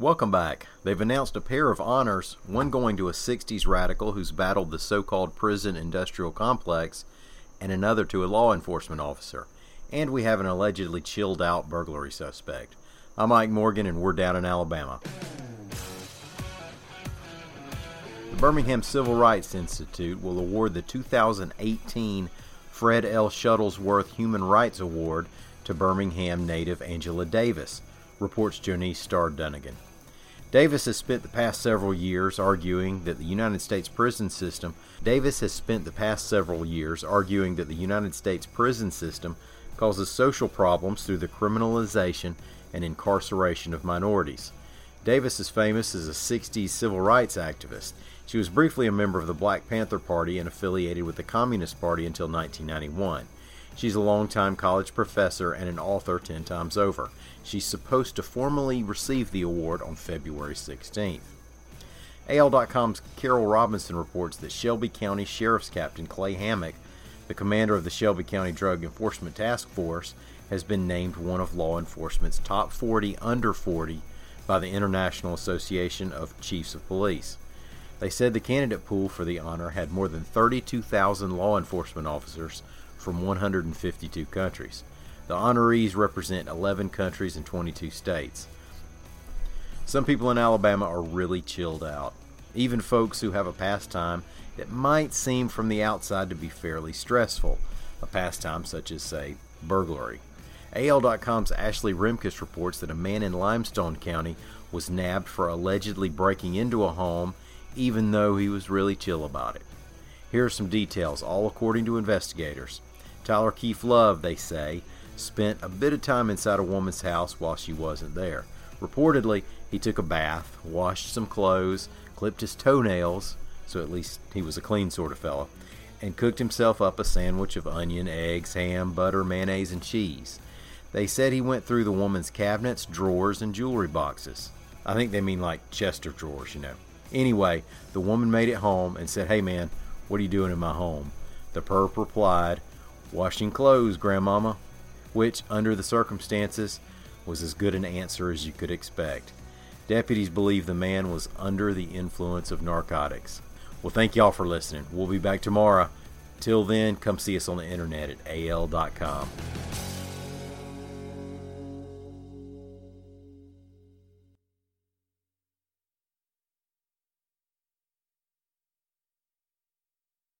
Welcome back. They've announced a pair of honors, one going to a 60s radical who's battled the so called prison industrial complex, and another to a law enforcement officer. And we have an allegedly chilled out burglary suspect. I'm Mike Morgan, and we're down in Alabama. The Birmingham Civil Rights Institute will award the 2018 Fred L. Shuttlesworth Human Rights Award to Birmingham native Angela Davis, reports Jonece Starr Dunigan. Davis has spent the past several years arguing that the United States prison system Davis has spent the past several years arguing that the United States prison system causes social problems through the criminalization and incarceration of minorities. Davis is famous as a 60s civil rights activist. She was briefly a member of the Black Panther Party and affiliated with the Communist Party until 1991. She's a longtime college professor and an author 10 times over. She's supposed to formally receive the award on February 16th. AL.com's Carol Robinson reports that Shelby County Sheriff's Captain Clay Hammac, the commander of the Shelby County Drug Enforcement Task Force, has been named one of law enforcement's top 40 under 40 by the International Association of Chiefs of Police. They said the candidate pool for the honor had more than 32,000 law enforcement officers from 152 countries. The honorees represent 11 countries and 22 states. Some people in Alabama are really chilled out, even folks who have a pastime that might seem from the outside to be fairly stressful, a pastime such as, say, burglary. AL.com's Ashley Remkus reports that a man in Limestone County was nabbed for allegedly breaking into a home even though he was really chill about it. Here are some details, all according to investigators. Tyler Keefe Love, they say, spent a bit of time inside a woman's house while she wasn't there. Reportedly, he took a bath, washed some clothes, clipped his toenails, so at least he was a clean sort of fellow, and cooked himself up a sandwich of onion, eggs, ham, butter, mayonnaise, and cheese. They said he went through the woman's cabinets, drawers, and jewelry boxes. I think they mean like chest of drawers, you know. Anyway, the woman made it home and said, Hey man, what are you doing in my home? The perp replied, Washing clothes, Grandmama, which, under the circumstances, was as good an answer as you could expect. Deputies believe the man was under the influence of narcotics. Well, thank y'all for listening. We'll be back tomorrow. Till then, come see us on the internet at al.com.